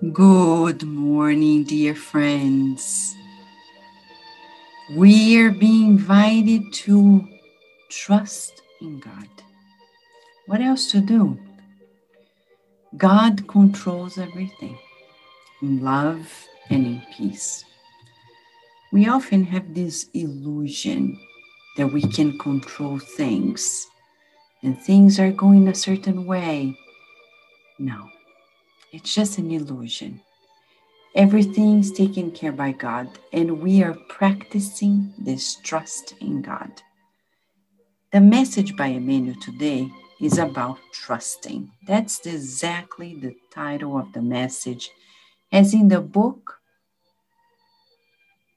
Good morning, dear friends. We are being invited to trust in God. What else to do? God controls everything in love and in peace. We often have this illusion that we can control things and things are going a certain way. No it's just an illusion. Everything is taken care by God, and we are practicing this trust in God. The message by Emmanuel today is about trusting. That's exactly the title of the message, as in the book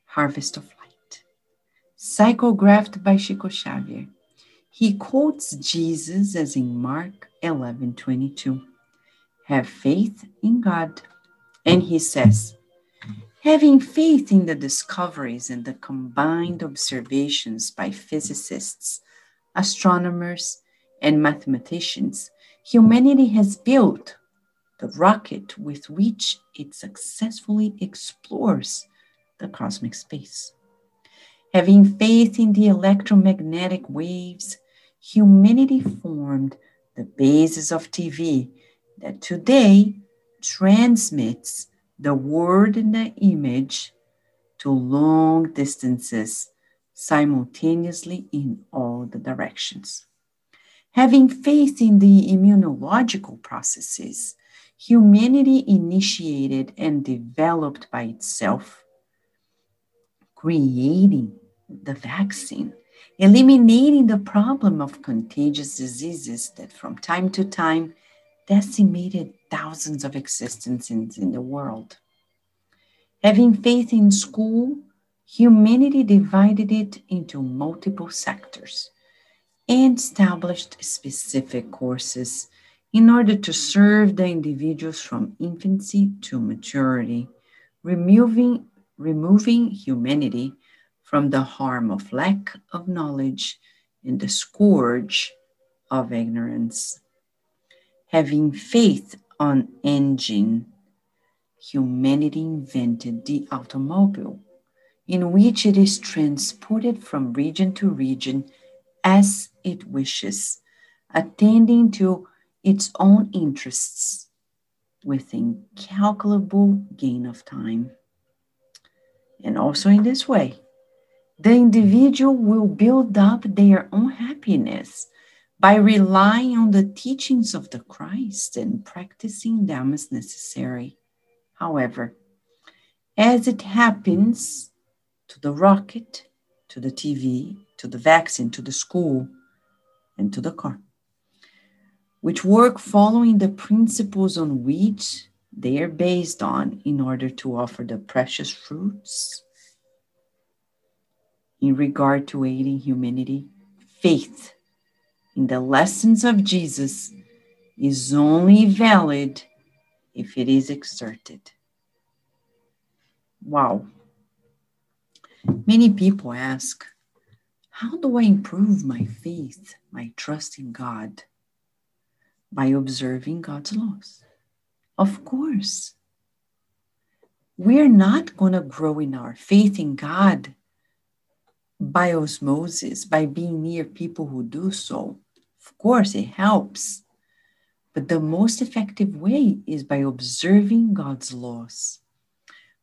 Harvest of Light, psychographed by Chico Xavier. He quotes Jesus as in Mark 11 22 have faith in God. And he says, having faith in the discoveries and the combined observations by physicists, astronomers, and mathematicians, humanity has built the rocket with which it successfully explores the cosmic space. Having faith in the electromagnetic waves, humanity formed the basis of TV that today transmits the word and the image to long distances simultaneously in all the directions. Having faith in the immunological processes humanity initiated and developed by itself, creating the vaccine, eliminating the problem of contagious diseases that from time to time decimated thousands of existences in the world. Having faith in school, humanity divided it into multiple sectors and established specific courses in order to serve the individuals from infancy to maturity, removing, removing humanity from the harm of lack of knowledge and the scourge of ignorance having faith on engine, humanity invented the automobile, in which it is transported from region to region as it wishes, attending to its own interests with incalculable gain of time. And also in this way, the individual will build up their own happiness by relying on the teachings of the Christ and practicing them as necessary. However, as it happens to the rocket, to the TV, to the vaccine, to the school, and to the car, which work following the principles on which they are based on in order to offer the precious fruits in regard to aiding humanity, faith in the lessons of Jesus is only valid if it is exerted. Wow. Many people ask, how do I improve my faith, my trust in God? By observing God's laws. Of course. We're not going to grow in our faith in God by osmosis, by being near people who do so. Of course, it helps. But the most effective way is by observing God's laws,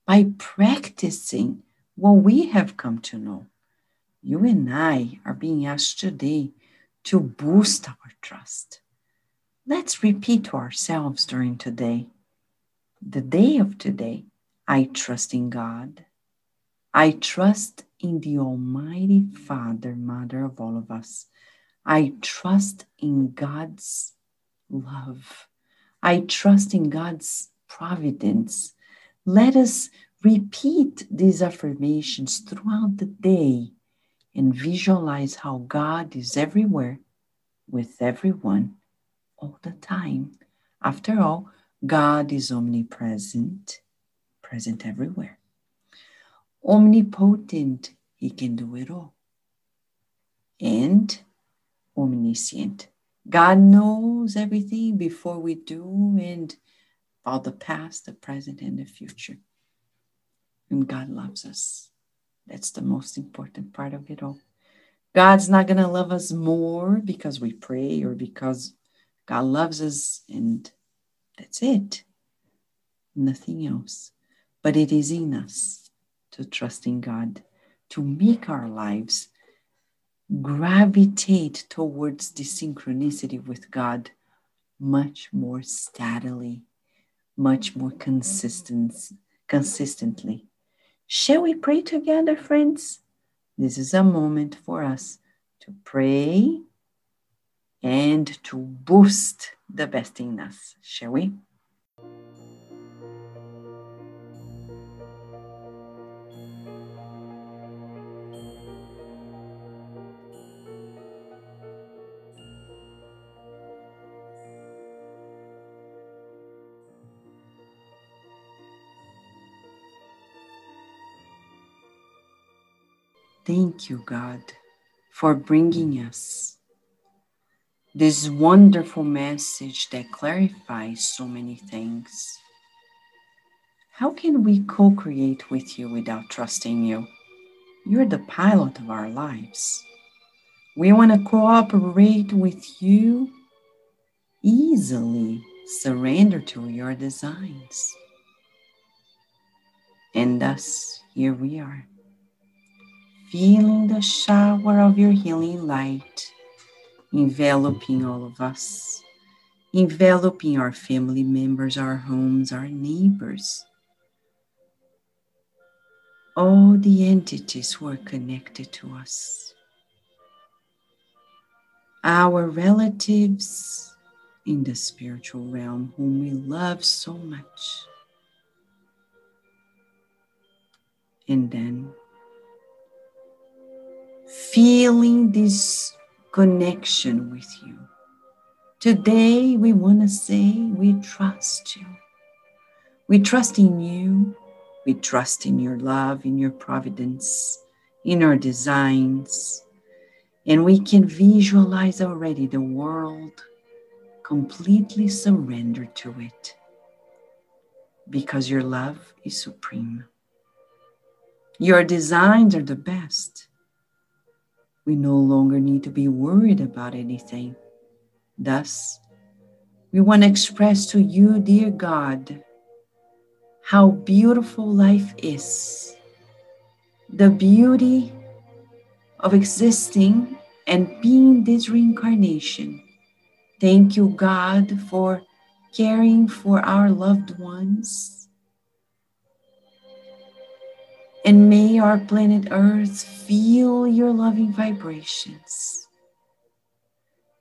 by practicing what we have come to know. You and I are being asked today to boost our trust. Let's repeat to ourselves during today the day of today. I trust in God. I trust in the Almighty Father, Mother of all of us. I trust in God's love. I trust in God's providence. Let us repeat these affirmations throughout the day and visualize how God is everywhere with everyone all the time. After all, God is omnipresent, present everywhere. Omnipotent, He can do it all. And omniscient. God knows everything before we do, and all the past, the present, and the future. And God loves us. That's the most important part of it all. God's not going to love us more because we pray or because God loves us and that's it. Nothing else. But it is in us to trust in God, to make our lives gravitate towards the synchronicity with God much more steadily, much more consistent, consistently. Shall we pray together, friends? This is a moment for us to pray and to boost the best in us, shall we? Thank you, God, for bringing us this wonderful message that clarifies so many things. How can we co create with you without trusting you? You're the pilot of our lives. We want to cooperate with you easily, surrender to your designs. And thus, here we are feeling the shower of your healing light. Enveloping all of us, enveloping our family members, our homes, our neighbors, all the entities who are connected to us, our relatives in the spiritual realm whom we love so much. And then feeling this connection with you. Today, we want to say we trust you. We trust in you. We trust in your love, in your providence, in our designs. And we can visualize already the world completely surrendered to it because your love is supreme. Your designs are the best. We no longer need to be worried about anything. Thus, we want to express to you, dear God, how beautiful life is. The beauty of existing and being this reincarnation. Thank you, God, for caring for our loved ones And may our planet Earth feel your loving vibrations.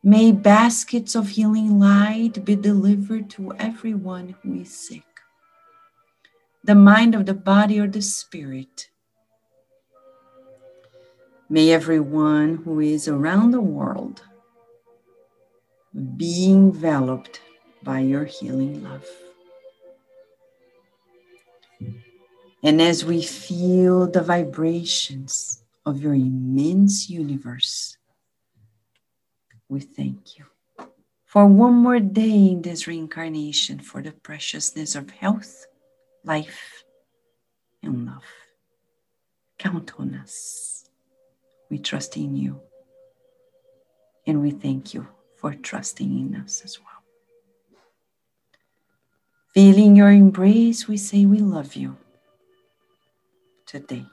May baskets of healing light be delivered to everyone who is sick. The mind of the body or the spirit. May everyone who is around the world be enveloped by your healing love. And as we feel the vibrations of your immense universe, we thank you for one more day in this reincarnation for the preciousness of health, life, and love. Count on us. We trust in you. And we thank you for trusting in us as well. Feeling your embrace, we say we love you today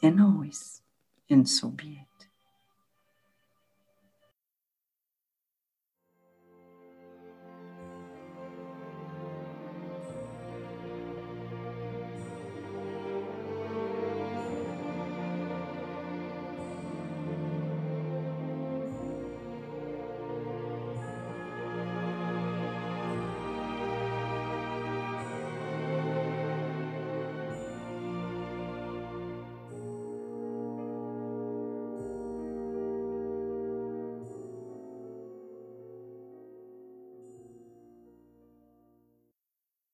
and always, and so be it.